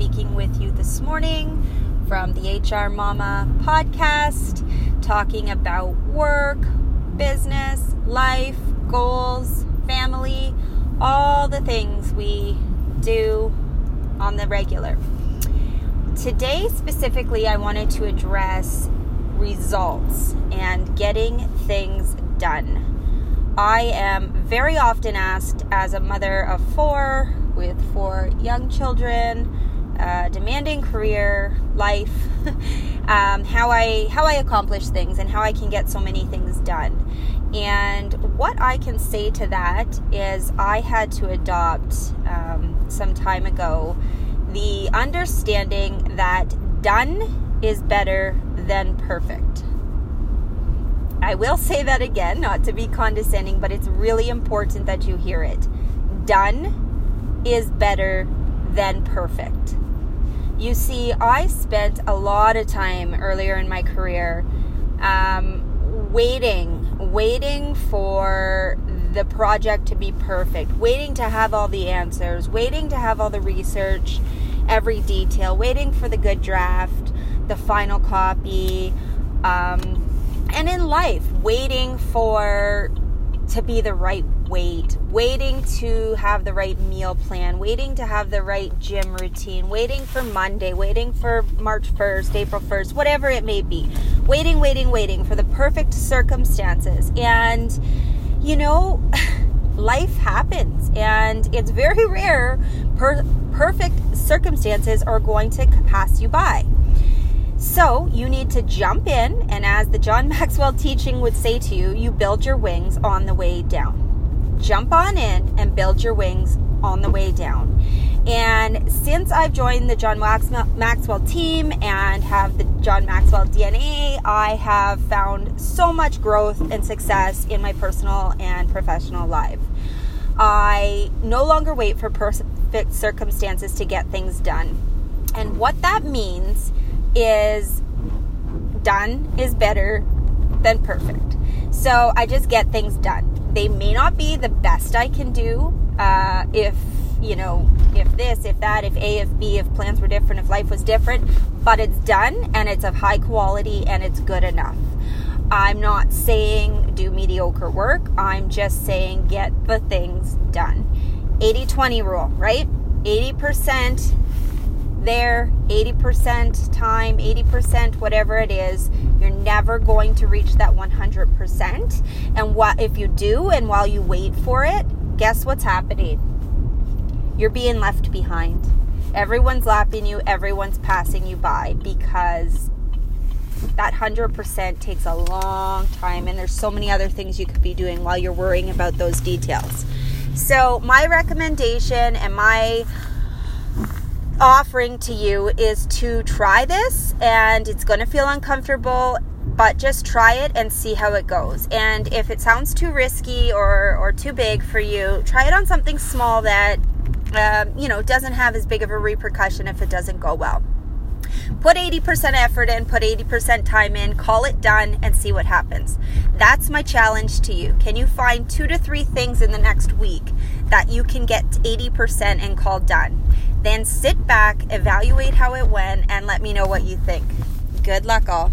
speaking with you this morning from the HR Mama podcast, talking about work, business, life, goals, family, all the things we do on the regular. Today, specifically, I wanted to address results and getting things done. I am very often asked, as a mother of four with four young children, demanding career, life, um, how I how I accomplish things and how I can get so many things done. And what I can say to that is, I had to adopt um, some time ago the understanding that done is better than perfect. I will say that again, not to be condescending, but it's really important that you hear it. Done is better than perfect. You see, I spent a lot of time earlier in my career um, waiting, waiting for the project to be perfect, waiting to have all the answers, waiting to have all the research, every detail, waiting for the good draft, the final copy. Um, and in life, waiting for to be the right weight, waiting to have the right meal plan, waiting to have the right gym routine, waiting for Monday, waiting for March 1st, April 1st, whatever it may be. Waiting, waiting, waiting for the perfect circumstances. And, you know, life happens and it's very rare per- perfect circumstances are going to pass you by. So you need to jump in, and as the John Maxwell teaching would say to you, you build your wings on the way down. Jump on in and build your wings on the way down. And since I've joined the John Maxwell team and have the John Maxwell DNA, I have found so much growth and success in my personal and professional life. I no longer wait for perfect circumstances to get things done. And what that means is done is better than perfect. So I just get things done. They may not be the best I can do uh, if, you know, if this, if that, if A, if B, if plans were different, if life was different, but it's done and it's of high quality and it's good enough. I'm not saying do mediocre work, I'm just saying get the things done. 80 20 rule, right? 80% there 80% time, 80% whatever it is, you're never going to reach that 100%. And what if you do and while you wait for it, guess what's happening? You're being left behind. Everyone's lapping you, everyone's passing you by because that 100% takes a long time and there's so many other things you could be doing while you're worrying about those details. So, my recommendation and my offering to you is to try this and it's going to feel uncomfortable but just try it and see how it goes and if it sounds too risky or, or too big for you try it on something small that um, you know doesn't have as big of a repercussion if it doesn't go well Put 80% effort in, put 80% time in, call it done, and see what happens. That's my challenge to you. Can you find two to three things in the next week that you can get 80% and call done? Then sit back, evaluate how it went, and let me know what you think. Good luck, all.